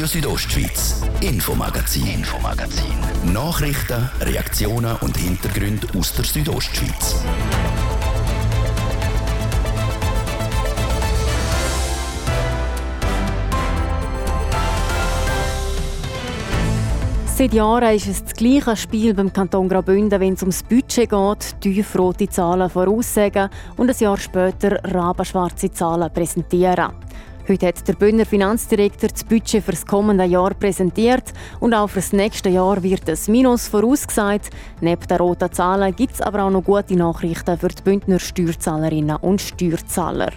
Radio Südostschweiz, Infomagazin, Infomagazin. Nachrichten, Reaktionen und Hintergründe aus der Südostschweiz. Seit Jahren ist es das gleiche Spiel beim Kanton Graubünden, wenn es ums Budget geht, tiefrote Zahlen voraussagen und ein Jahr später rabenschwarze Zahlen präsentieren. Heute hat der Bündner Finanzdirektor das Budget für das kommende Jahr präsentiert und auch für das nächste Jahr wird ein Minus vorausgesagt. Neben den roten Zahlen gibt es aber auch noch gute Nachrichten für die Bündner Steuerzahlerinnen und Steuerzahler.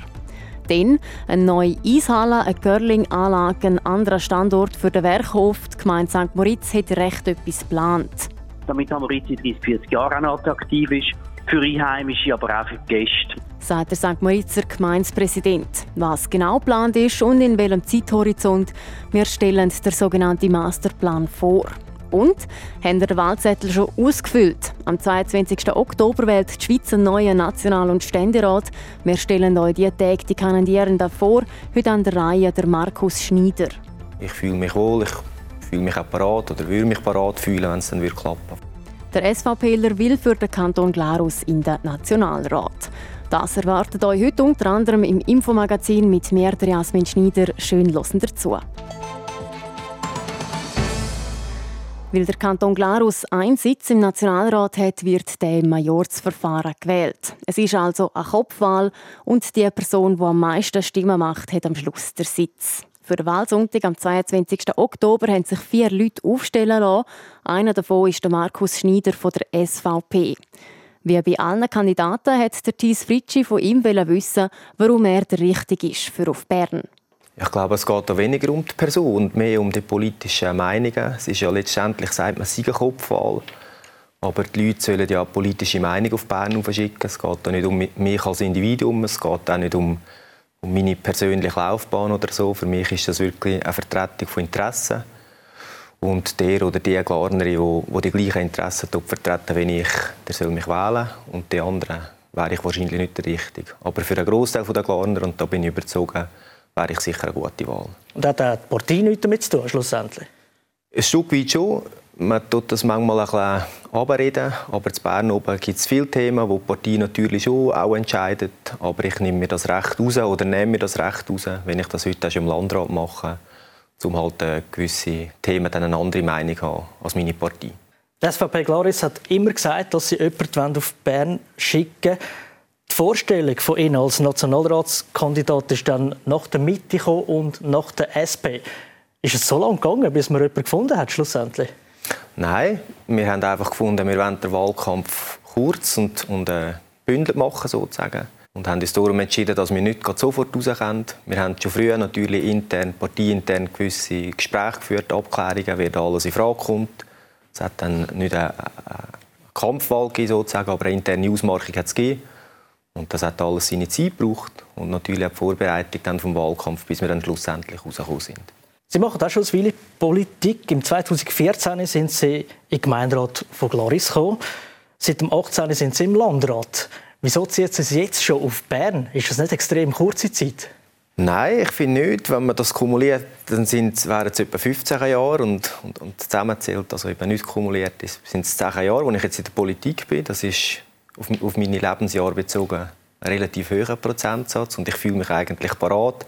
Dann eine neue Eishalle, eine Curling-Anlage, ein anderer Standort für den Werkhof. Die Gemeinde St. Moritz hat recht etwas geplant. Damit St. Moritz in 30, 40 Jahren attraktiv ist, für Einheimische, aber auch für die Gäste. Sagt der St. Moritzer Gemeindepräsident. Was genau geplant ist und in welchem Zeithorizont, wir stellen den sogenannten Masterplan vor. Und haben den Wahlzettel schon ausgefüllt? Am 22. Oktober wählt die Schweiz einen neuen National- und Ständerat. Wir stellen euch die Tage die Kandidierenden vor. Heute an der Reihe der Markus Schneider. Ich fühle mich wohl, ich fühle mich auch parat oder würde mich parat fühlen, wenn es dann klappen würde. Der SVPler will für den Kanton Glarus in den Nationalrat. Das erwartet euch heute unter anderem im Infomagazin mit mir, der Jasmin Schneider. Schön losen dazu. Weil der Kanton Glarus einen Sitz im Nationalrat hat, wird der im Majorsverfahren gewählt. Es ist also eine Kopfwahl und die Person, die am meisten Stimmen macht, hat am Schluss den Sitz. Für den Wahlsonntag am 22. Oktober haben sich vier Leute aufstellen lassen. Einer davon ist der Markus Schneider von der SVP. Wie bei allen Kandidaten hat der Thies Fritschi von ihm wissen, warum er der Richtige ist für auf Bern. Ich glaube, es geht da weniger um die Person und mehr um die politischen Meinungen. Es ist ja letztendlich, sagt man, Siegenkopfwahl. Aber die Leute sollen ja politische Meinung auf Bern verschicken. Es geht da nicht um mich als Individuum, es geht auch nicht um, um meine persönliche Laufbahn oder so. Für mich ist das wirklich eine Vertretung von Interessen. Und der oder die Glarnerin, die, die gleichen Interessen vertreten wie ich, der soll mich wählen. Und die anderen wäre ich wahrscheinlich nicht der Richtige. Aber für einen Großteil der Glarner, und da bin ich überzeugt, wäre ich sicher eine gute Wahl. Und hat die Partei nichts damit zu tun, schlussendlich? Ein Stück weit schon. Man tut das manchmal ein bisschen abreden, aber in Bern oben gibt es viele Themen, wo die Partei natürlich schon auch entscheidet. Aber ich nehme mir das Recht raus oder nehme mir das Recht raus, wenn ich das heute schon im Landrat mache, um halt äh, gewisse Themen dann eine andere Meinung zu haben als meine Partei. Die SVP Glaris hat immer gesagt, dass sie jemanden auf Bern schicken wollen. Die Vorstellung von Ihnen als Nationalratskandidat ist dann nach der Mitte und nach der SP. Ist es so lange gegangen, bis man jemanden gefunden hat, schlussendlich? Nein, wir haben einfach gefunden, wir wollen den Wahlkampf kurz und, und äh, bündelt machen, sozusagen. Und haben uns darum entschieden, dass wir nicht sofort rauskommen. Wir haben schon früher natürlich intern, parteiintern gewisse Gespräche geführt, Abklärungen, wie da alles in Frage kommt. Es hat dann nicht eine, Kampfwahl gegeben, sozusagen, aber eine interne Ausmarkung hat es gegeben. Und das hat alles seine Zeit gebraucht und natürlich auch die Vorbereitung dann vom Wahlkampf, bis wir dann schlussendlich rausgekommen sind. Sie machen auch schon viele Politik. Im 2014 sind Sie den Gemeinderat von Glaris gekommen. Seit dem 18. sind Sie im Landrat. Wieso zieht Sie jetzt schon auf Bern? Ist das nicht extrem kurze Zeit? Nein, ich finde nicht. Wenn man das kumuliert, dann wären es etwa 15 Jahre und, und, und zusammenzählt, also eben nicht kumuliert ist, sind es 10 Jahre, wo ich jetzt in der Politik bin. Das ist auf, auf meine Lebensjahre bezogen ein relativ hoher Prozentsatz und ich fühle mich eigentlich parat.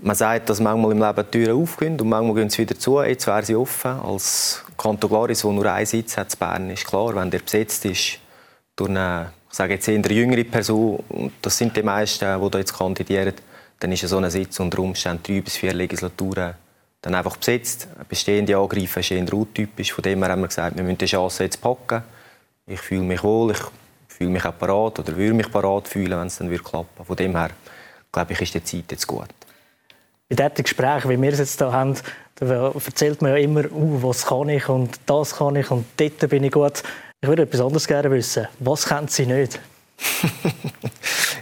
Man sagt, dass manchmal im Leben Türen aufgehen und manchmal gehen sie wieder zu. Jetzt wäre sie offen. Als Kanton Glaris, wo nur einen Sitz hat, Bern, ist klar, wenn der besetzt ist durch eine, sage jetzt eher jüngere Person, und das sind die meisten, die da jetzt kandidieren, dann ist so ein Sitz unter Umständen drei bis vier Legislaturen dann einfach besetzt. Bestehende Angreifen ist eher untypisch. Von dem her haben wir gesagt, wir müssen die Chance jetzt packen. Ich fühle mich wohl, ich fühle mich auch parat oder würde mich parat fühlen, wenn es dann klappen Von dem her, glaube ich, ist die Zeit jetzt gut. In diesen Gesprächen, wie wir es jetzt hier haben, da erzählt man ja immer, uh, was kann ich und das kann ich und dort bin ich gut. Ich würde etwas anderes gerne wissen. Was können Sie nicht?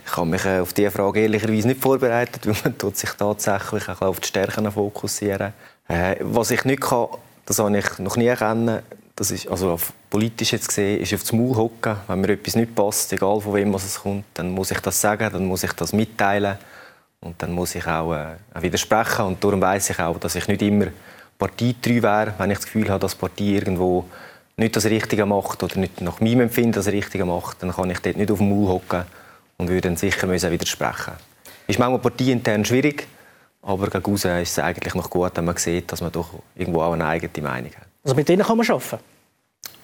ich habe mich äh, auf diese Frage ehrlicherweise nicht vorbereitet, weil man tut sich tatsächlich auch auf die Stärken fokussieren. Äh, was ich nicht kann, das habe ich noch nie kennen. Das ist, also politisch jetzt gesehen, ist auf das Maul hocken. Wenn mir etwas nicht passt, egal von wem es kommt, dann muss ich das sagen, dann muss ich das mitteilen. Und dann muss ich auch äh, widersprechen. Und darum weiß ich auch, dass ich nicht immer parteitreu wäre, wenn ich das Gefühl habe, dass die Partei irgendwo nicht das Richtige macht oder nicht nach meinem Empfinden das Richtige macht, dann kann ich dort nicht auf dem Maul hocken und würde dann sicher müssen widersprechen. Ist manchmal parteiintern schwierig, aber gegen ist es eigentlich noch gut, wenn man sieht, dass man doch irgendwo auch eine eigene Meinung hat. Also mit denen kann man arbeiten?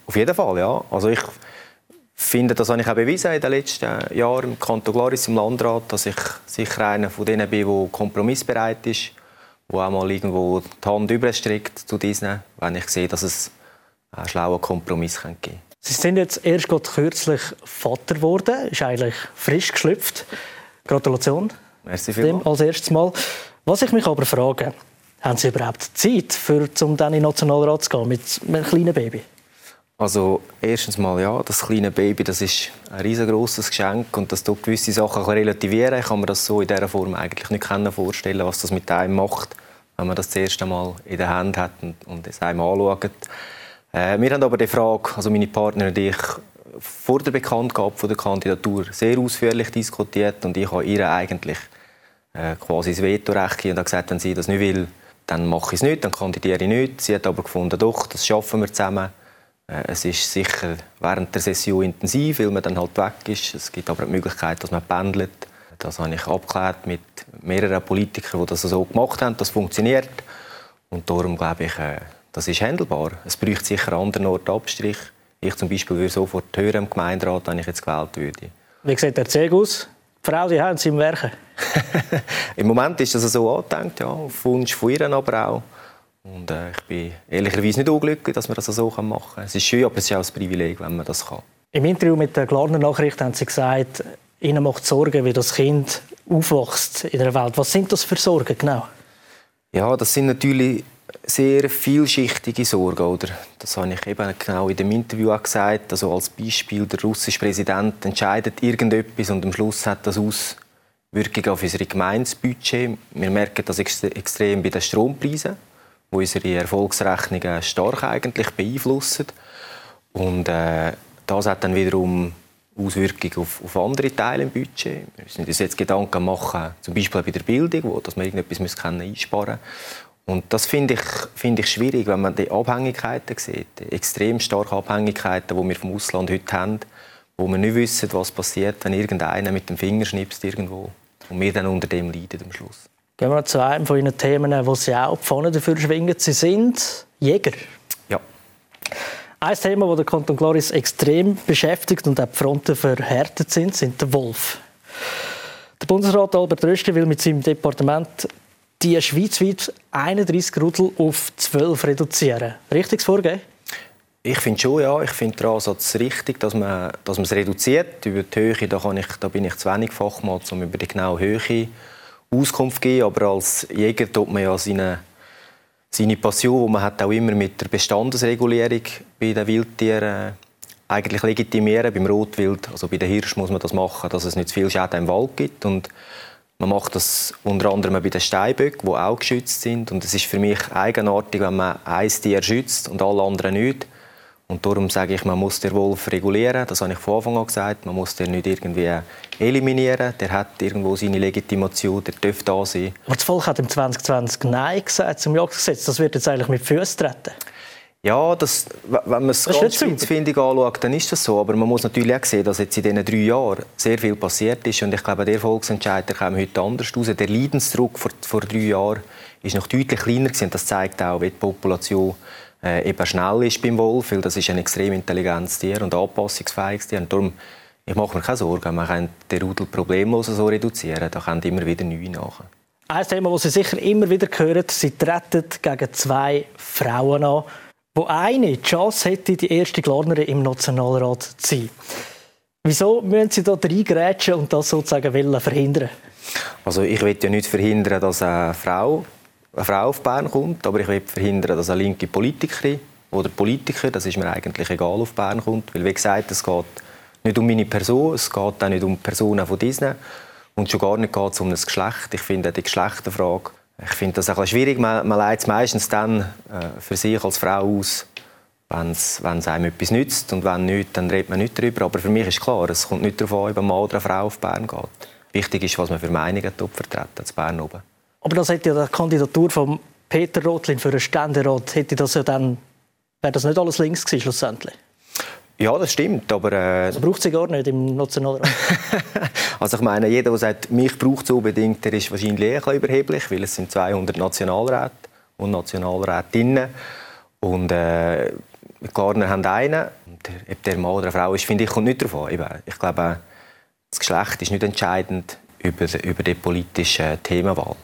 Auf jeden Fall, ja. Also ich finde, das habe ich auch bewiesen in den letzten Jahren im Kanton Glaris im Landrat, dass ich sicher einer von denen bin, der kompromissbereit ist, der auch mal irgendwo die Hand überstreckt zu diesen, wenn ich sehe, dass es einen schlauen Kompromiss geben kann. Sie sind jetzt erst kürzlich Vater geworden, ist eigentlich frisch geschlüpft. Gratulation. Merci vielmals. Als erstes Mal. Was ich mich aber frage, haben Sie überhaupt Zeit, für, um dann in den Nationalrat zu gehen mit einem kleinen Baby? Also erstens mal ja, das kleine Baby, das ist ein riesengroßes Geschenk und das tut gewisse Sachen relativieren. Ich kann mir das so in dieser Form eigentlich nicht vorstellen, was das mit einem macht, wenn man das das erste Mal in der Hand hat und, und es einem anschaut. Äh, wir haben aber die Frage, also meine Partner und ich, vor der Bekanntgabe von der Kandidatur sehr ausführlich diskutiert und ich habe ihr eigentlich äh, quasi das Vetorecht gegeben und gesagt, wenn sie das nicht will, dann mache ich es nicht, dann kandidiere ich nicht. Sie hat aber gefunden, doch, das schaffen wir zusammen. Äh, es ist sicher während der Session intensiv, weil man dann halt weg ist. Es gibt aber die Möglichkeit, dass man pendelt. Das habe ich abgeklärt mit mehreren Politikern, die das so gemacht haben. Das funktioniert. Und darum glaube ich, äh, das ist handelbar. Es bräuchte sicher an anderen Orten Abstrich. Ich zum Beispiel würde sofort hören im Gemeinderat, wenn ich jetzt gewählt würde. Wie sieht der Zeg aus? Die Frau, die haben sie im Werken? Im Moment ist das so angedenkt, ja, auf Wunsch von ihr aber auch. Und äh, ich bin ehrlicherweise nicht unglücklich, dass man das so machen kann. Es ist schön, aber es ist auch ein Privileg, wenn man das kann. Im Interview mit der Glarner Nachricht haben Sie gesagt, Ihnen macht Sorgen, wie das Kind aufwächst in der Welt. Was sind das für Sorgen genau? Ja, das sind natürlich sehr vielschichtige Sorgen. Oder? Das habe ich eben genau in dem Interview auch gesagt. Also als Beispiel, der russische Präsident entscheidet irgendetwas und am Schluss hat das Auswirkungen auf unser Gemeinsbudget. Wir merken das extrem bei den Strompreisen, wo unsere Erfolgsrechnungen stark eigentlich beeinflussen. Und äh, das hat dann wiederum Auswirkungen auf, auf, andere Teile im Budget. Wir müssen uns jetzt Gedanken machen, zum Beispiel bei der Bildung, wo dass wir irgendetwas einsparen müssen. Und das finde ich, find ich schwierig, wenn man die Abhängigkeiten sieht, die extrem starken Abhängigkeiten, die wir vom Ausland heute haben, wo wir nicht wissen, was passiert, wenn irgendeiner mit dem Finger schnipst irgendwo und wir dann unter dem leiden am Schluss. Gehen wir zu einem von Ihren Themen, wo Sie auch die dafür schwingen. Sie sind Jäger. Ja. Ein Thema, das der Kanton Gloris extrem beschäftigt und auch die Fronten verhärtet sind, sind der Wolf. Der Bundesrat Albert Rösti will mit seinem Departement die schweizweit 31 Rudel auf 12 reduzieren. Richtiges Vorgehen? Ich finde schon, ja. Ich finde den Ansatz richtig, dass man, dass man es reduziert. Über die Höhe da, kann ich, da bin ich zu wenig Fachmann, um über die genaue Höhe Auskunft zu geben. Aber als Jäger tut man ja seine, seine Passion, die man hat auch immer mit der Bestandesregulierung bei den Wildtieren eigentlich legitimieren. Beim Rotwild, also bei den Hirsch muss man das machen, dass es nicht zu viel Schäden im Wald gibt. Und man macht das unter anderem bei den Steinböcken, die auch geschützt sind. Und es ist für mich eigenartig, wenn man ein Tier schützt und alle anderen nicht. Und darum sage ich, man muss den Wolf regulieren. Das habe ich von Anfang an gesagt. Man muss den nicht irgendwie eliminieren. Der hat irgendwo seine Legitimation, der dürfte da sein. Aber das Volk hat im 2020 Nein gesagt zum Jagdgesetz. Das wird jetzt eigentlich mit Füßen treten. Ja, das, wenn man es ganz spitzfindig anschaut, dann ist das so. Aber man muss natürlich auch sehen, dass jetzt in diesen drei Jahren sehr viel passiert ist. Und ich glaube, der Volksentscheid der kam heute anders raus. Der Leidensdruck vor, vor drei Jahren ist noch deutlich kleiner gewesen. Und das zeigt auch, wie die Population äh, eben schnell ist beim Wolf. Weil das ist ein extrem intelligentes Tier und anpassungsfähiges Tier. Und darum, ich mache mir keine Sorgen. Man kann den Rudel problemlos so reduzieren. Da kommen immer wieder neue nach. Ein Thema, das Sie sicher immer wieder hören, Sie treten gegen zwei Frauen an wo eine die Chance hätte, die erste Glarnerin im Nationalrat zu sein. Wieso müssen Sie da reingrätschen und das sozusagen verhindern? Also ich will ja nicht verhindern, dass eine Frau, eine Frau auf Bern kommt, aber ich will verhindern, dass eine linke Politikerin oder Politiker, das ist mir eigentlich egal, auf Bern kommt. Weil wie gesagt, es geht nicht um meine Person, es geht auch nicht um Personen von Disney und schon gar nicht geht es um das Geschlecht. Ich finde die Geschlechterfrage ich finde das ein schwierig. Man, man leitet es meistens dann äh, für sich als Frau aus, wenn es einem etwas nützt. Und wenn nicht, dann redet man nicht darüber. Aber für mich ist klar, es kommt nicht darauf an, ob ein Mann oder eine Frau auf Bern geht. wichtig ist, was man für Meinungen vertreten, zu Bern oben. Aber das hätte ja die Kandidatur von Peter Rotlin für einen Ständerat, hätte das ja dann, wäre das nicht alles links gewesen, schlussendlich? Ja, das stimmt, aber... Äh, das braucht sie gar nicht im Nationalrat. also ich meine, jeder, der sagt, mich braucht es unbedingt, der ist wahrscheinlich ein bisschen überheblich, weil es sind 200 Nationalräte und Nationalrätinnen und äh, Garner haben einen. Und ob der Mann oder eine Frau ist, finde ich, kommt nicht davon. Ich glaube, das Geschlecht ist nicht entscheidend über, über die politische Themenwahl.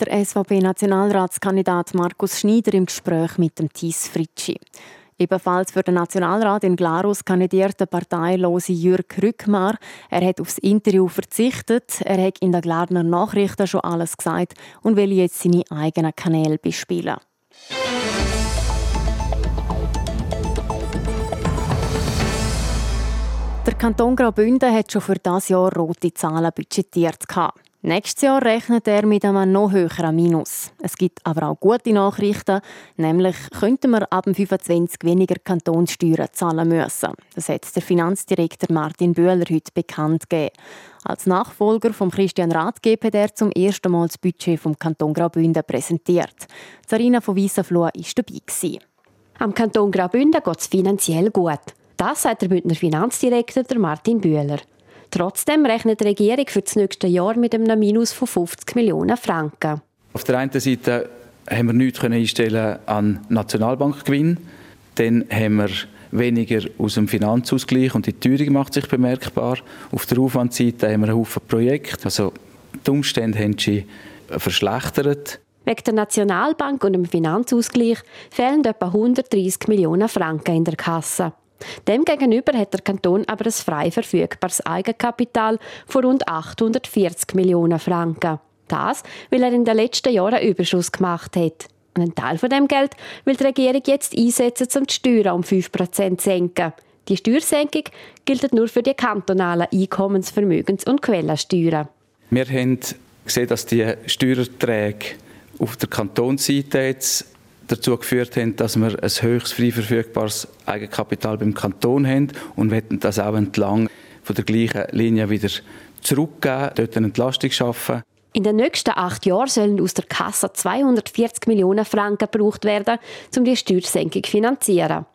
Der SVP-Nationalratskandidat Markus Schneider im Gespräch mit dem Thies Fritschi. Ebenfalls für den Nationalrat in Glarus kandidiert der parteilose Jürg Rückmar. Er hat aufs Interview verzichtet. Er hat in der Glarner Nachrichten schon alles gesagt und will jetzt seine eigenen Kanäle bespielen. Der Kanton Graubünden hat schon für das Jahr rote Zahlen budgetiert. Nächstes Jahr rechnet er mit einem noch höheren Minus. Es gibt aber auch gute Nachrichten, nämlich könnten wir ab dem 25 weniger Kantonssteuern zahlen müssen. Das hat der Finanzdirektor Martin Böhler heute bekannt gegeben. Als Nachfolger von Christian Rathgeb hat er zum ersten Mal das Budget vom Kanton Graubünden präsentiert. Sarina von Wiesenfloh war dabei. Am Kanton Graubünden geht es finanziell gut. Das sagt der Bündner Finanzdirektor Martin Bühler. Trotzdem rechnet die Regierung für das nächste Jahr mit einem Minus von 50 Millionen Franken. Auf der einen Seite haben wir nichts einstellen an Nationalbankgewinn. Dann haben wir weniger aus dem Finanzausgleich und die Teuerung macht sich bemerkbar. Auf der Aufwandseite haben wir einen Haufen Projekte. Also die Umstände haben sich verschlechtert. Wegen der Nationalbank und dem Finanzausgleich fehlen etwa 130 Millionen Franken in der Kasse. Demgegenüber hat der Kanton aber ein frei verfügbares Eigenkapital von rund 840 Millionen Franken. Das, weil er in den letzten Jahren einen Überschuss gemacht hat. Und einen Teil von dem Geld will die Regierung jetzt einsetzen, um die Steuern um 5% zu senken. Die Steuersenkung gilt nur für die kantonalen Einkommens-, Vermögens- und Quellensteuern. Wir haben gesehen, dass die Steuererträge auf der Kantonsseite jetzt dazu geführt haben, dass wir ein höchst frei verfügbares Eigenkapital beim Kanton haben und hätten das auch entlang von der gleichen Linie wieder zurückgeben, dort eine Entlastung schaffen. In den nächsten acht Jahren sollen aus der Kasse 240 Millionen Franken gebraucht werden, um die Steuersenkung zu finanzieren.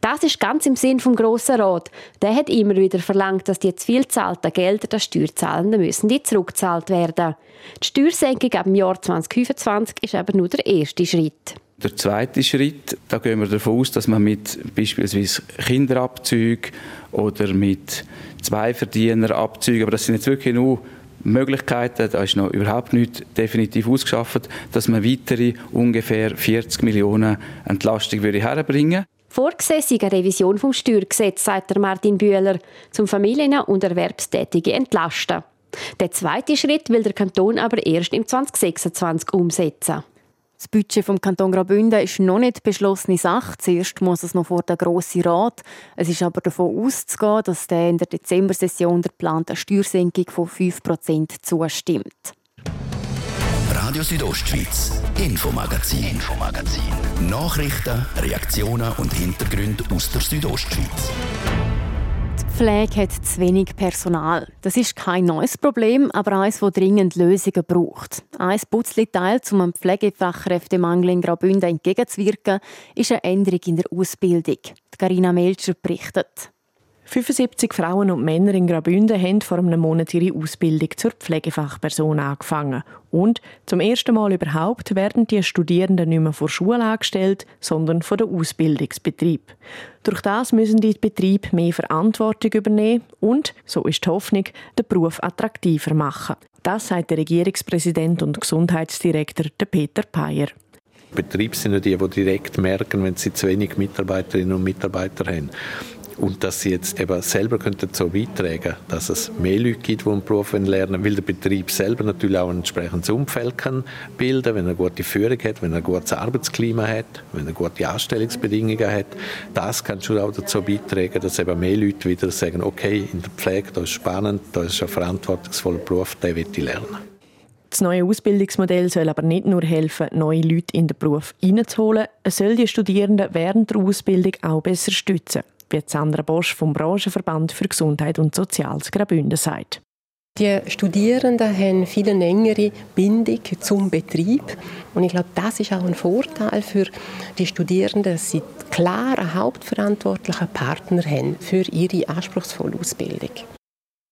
Das ist ganz im Sinn vom Grossen Rat. Der hat immer wieder verlangt, dass die zu viel zahlten Gelder der Steuerzahlenden müssen die zurückgezahlt werden. Die Steuersenkung ab dem Jahr 2025 ist aber nur der erste Schritt. Der zweite Schritt, da gehen wir davon aus, dass man mit beispielsweise Kinderabzügen oder mit Zweiverdienerabzügen, aber das sind jetzt wirklich nur Möglichkeiten, da ist noch überhaupt nicht definitiv ausgeschafft, dass man weitere ungefähr 40 Millionen Entlastung würde herbringen Vorgesehen sei eine Revision vom Steuergesetz, sagt Martin Bühler, zum Familien- und Erwerbstätige entlasten. Der zweite Schritt will der Kanton aber erst im 2026 umsetzen. Das Budget vom Kanton Graubünden ist noch nicht beschlossene Sache. Zuerst muss es noch vor der Grossen Rat. Es ist aber davon auszugehen, dass der in der Dezember-Session der geplanten Steuersenkung von 5% zustimmt. Radio Südostschweiz, Infomagazin, Infomagazin. Nachrichten, Reaktionen und Hintergründe aus der Südostschweiz. Pflege hat zu wenig Personal. Das ist kein neues Problem, aber eines, das dringend Lösungen braucht. Ein Putzli-Teil, um dem Pflegefachkräftemangel in Graubünden entgegenzuwirken, ist eine Änderung in der Ausbildung. Carina Melcher berichtet. 75 Frauen und Männer in Graubünden haben vor einem Monat ihre Ausbildung zur Pflegefachperson angefangen. Und zum ersten Mal überhaupt werden die Studierenden nicht mehr vor Schule angestellt, sondern von der Ausbildungsbetrieb. Durch das müssen die Betriebe mehr Verantwortung übernehmen und, so ist die Hoffnung, den Beruf attraktiver machen. Das sagt der Regierungspräsident und Gesundheitsdirektor Peter Peyer. Betriebe sind ja die, die direkt merken, wenn sie zu wenig Mitarbeiterinnen und Mitarbeiter haben und dass sie jetzt eben selber könnten so beitragen, dass es mehr Leute gibt, die einen Beruf lernen weil der Betrieb selber natürlich auch ein entsprechendes Umfeld kann bilden, wenn er eine gute Führung hat, wenn er ein gutes Arbeitsklima hat, wenn er gute Anstellungsbedingungen hat. Das kann schon auch dazu beitragen, dass eben mehr Leute wieder sagen, okay, in der Pflege, das ist spannend, das ist ein verantwortungsvoller Beruf, den will ich lernen. Das neue Ausbildungsmodell soll aber nicht nur helfen, neue Leute in den Beruf hineinzuholen, es soll die Studierenden während der Ausbildung auch besser stützen wie Sandra Bosch vom Branchenverband für Gesundheit und Soziales Graubünden sagt. Die Studierenden haben viel engere Bindung zum Betrieb. Und ich glaube, das ist auch ein Vorteil für die Studierenden, dass sie klar einen hauptverantwortlichen Partner haben für ihre anspruchsvolle Ausbildung.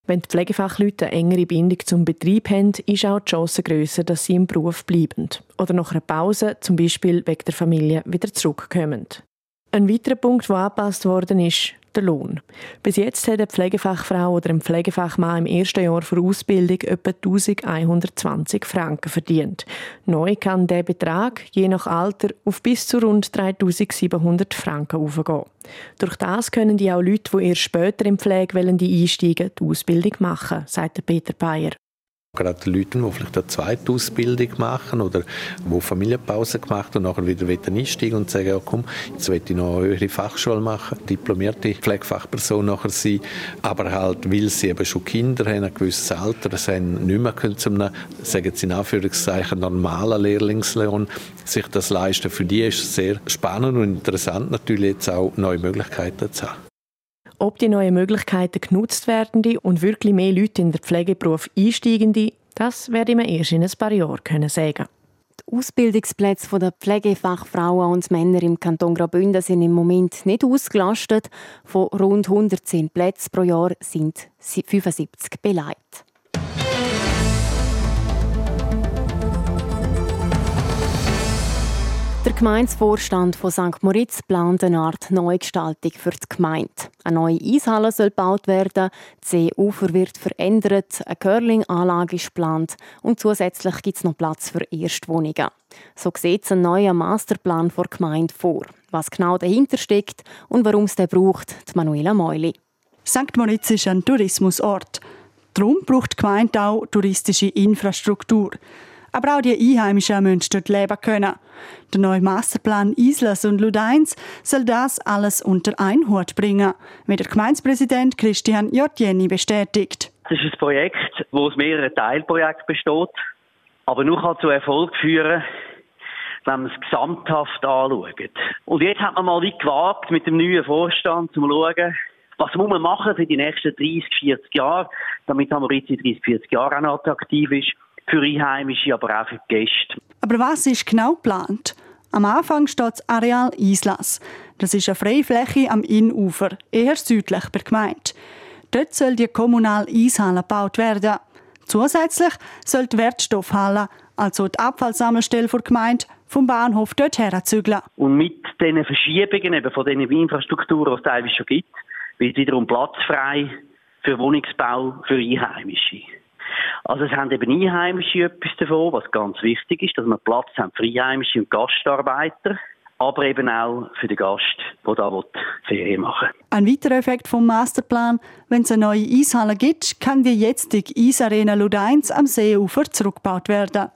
Wenn die Pflegefachleute eine engere Bindung zum Betrieb haben, ist auch die Chance grösser, dass sie im Beruf bleiben oder nach einer Pause, zum Beispiel wegen der Familie, wieder zurückkommen. Ein weiterer Punkt, der angepasst worden ist, der Lohn. Bis jetzt hat eine Pflegefachfrau oder ein Pflegefachmann im ersten Jahr für Ausbildung etwa 1120 Franken verdient. Neu kann der Betrag je nach Alter auf bis zu rund 3700 Franken aufgehen. Durch das können die auch Leute, die erst später in Pflege einsteigen die Ausbildung machen, sagt Peter Bayer. Gerade Leute, die vielleicht eine zweite Ausbildung machen oder die Familienpause gemacht und nachher wieder einsteigen und sagen, ja, komm, jetzt will ich noch eine höhere Fachschule machen, diplomierte Pflegefachperson nachher sein, aber halt, weil sie eben schon Kinder haben, ein gewisses Alter haben, nicht mehr können zum, sagen sie in Anführungszeichen, normalen Lehrlingslohn sich das leisten. Für die ist es sehr spannend und interessant natürlich jetzt auch neue Möglichkeiten zu haben. Ob die neuen Möglichkeiten genutzt werden und wirklich mehr Leute in den Pflegeberuf einsteigen, das werde ich erst in ein paar Jahren können sagen. Die Ausbildungsplätze der Pflegefachfrauen und Männer im Kanton Graubünden sind im Moment nicht ausgelastet. Von rund 110 Plätzen pro Jahr sind 75 beleidigt. Gemeindevorstand von St. Moritz plant eine Art Neugestaltung für die Gemeinde. Eine neue Eishalle soll gebaut werden, das Seeufer wird verändert, eine Curling-Anlage ist geplant und zusätzlich gibt es noch Platz für Erstwohnungen. So sieht ein neuer Masterplan für die Gemeinde vor. Was genau dahinter steckt und warum es den braucht, die Manuela Meuli. St. Moritz ist ein Tourismusort. Darum braucht die Gemeinde auch touristische Infrastruktur. Aber auch die Einheimischen müssen dort leben können. Der neue Masterplan Islas und Ludeins soll das alles unter einen Hut bringen, wie der Gemeindepräsident Christian Jotjeni bestätigt. Das ist ein Projekt, das aus mehreren Teilprojekten besteht, aber nur kann zu Erfolg führen, wenn man es gesamthaft anschaut. Und jetzt hat man mal wie gewagt, mit dem neuen Vorstand zu schauen, was muss man machen für die nächsten 30, 40 Jahre, damit Hammeritz in 30, 40 Jahren auch attraktiv ist für Einheimische, aber auch für die Gäste. Aber was ist genau geplant? Am Anfang steht das Areal Islas. Das ist eine Freifläche am Innufer, eher südlich der Gemeinde. Dort soll die kommunale Eishalle gebaut werden. Zusätzlich soll die Wertstoffhalle, also die Abfallsammelstelle der Gemeinde, vom Bahnhof dort herzügeln. Und mit diesen Verschiebungen eben von diesen Infrastrukturen, die es teilweise schon gibt, wird wiederum Platz frei für Wohnungsbau für Einheimische. Also es haben eben Einheimische etwas davon, was ganz wichtig ist, dass wir Platz haben für Einheimische und Gastarbeiter aber eben auch für den Gast, der da Ferien machen will. Ein weiterer Effekt vom Masterplan, wenn es eine neue Eishalle gibt, kann die jetzige Eisarena Ludeins am Seeufer zurückgebaut werden,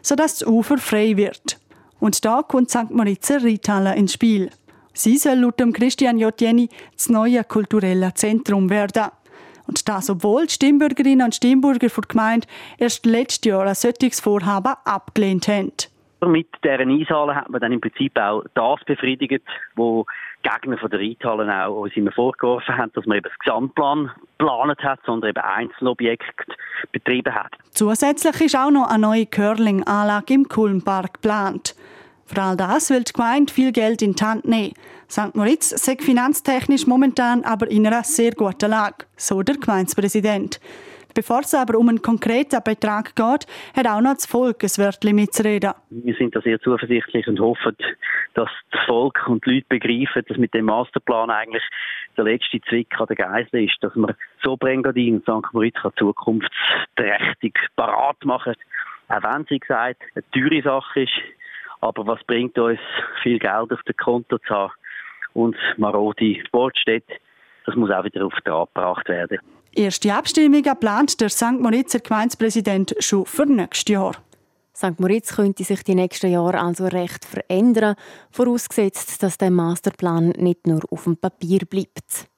sodass das Ufer frei wird. Und da kommt St. Moritzer Reithalle ins Spiel. Sie soll laut Christian Jotjeni das neue kulturelle Zentrum werden. Und das, obwohl die Stimmbürgerinnen und Stimmbürger der Gemeinde erst letztes Jahr ein solches Vorhaben abgelehnt haben. Mit deren Eishalle hat man dann im Prinzip auch das befriedigt, wo Gegner von der Reithallen auch uns immer vorgeworfen haben, dass man eben das Gesamtplan geplant hat, sondern eben Einzelobjekte betrieben hat. Zusätzlich ist auch noch eine neue Curling-Anlage im Kulmpark geplant. Für all das will die Gemeinde viel Geld in die Hand nehmen. St. Moritz sei finanztechnisch momentan aber in einer sehr guten Lage, so der Gemeindepräsident. Bevor es aber um einen konkreten Betrag geht, hat auch noch das Volk ein Wörtchen mitzureden. Wir sind da sehr zuversichtlich und hoffen, dass das Volk und die Leute begreifen, dass mit dem Masterplan eigentlich der letzte Zwick an der Geisel ist, dass man so Brengadin und St. Moritz zukunftsträchtig parat machen Auch wenn sie gesagt eine teure Sache ist, aber was bringt uns viel Geld auf dem Konto zu haben und marode Sportstätte, das muss auch wieder auf den Tag gebracht werden. Erste Abstimmungen plant der St. Moritzer Gemeindepräsident schon für nächstes Jahr. St. Moritz könnte sich die nächsten Jahre also recht verändern, vorausgesetzt, dass der Masterplan nicht nur auf dem Papier bleibt.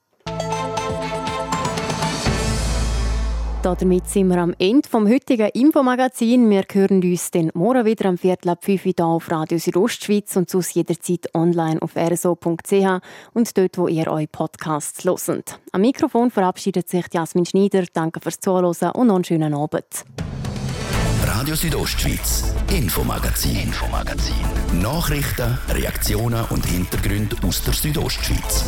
Damit sind wir am Ende vom heutigen Infomagazin. Wir hören uns dann morgen wieder am Viertel ab 5 Uhr hier auf Radio Südostschweiz und sonst jederzeit online auf rso.ch und dort, wo ihr eure Podcasts hört. Am Mikrofon verabschiedet sich Jasmin Schneider. Danke fürs Zuhören und noch einen schönen Abend. Radio Südostschweiz, Infomagazin, Infomagazin. Nachrichten, Reaktionen und Hintergründe aus der Südostschweiz.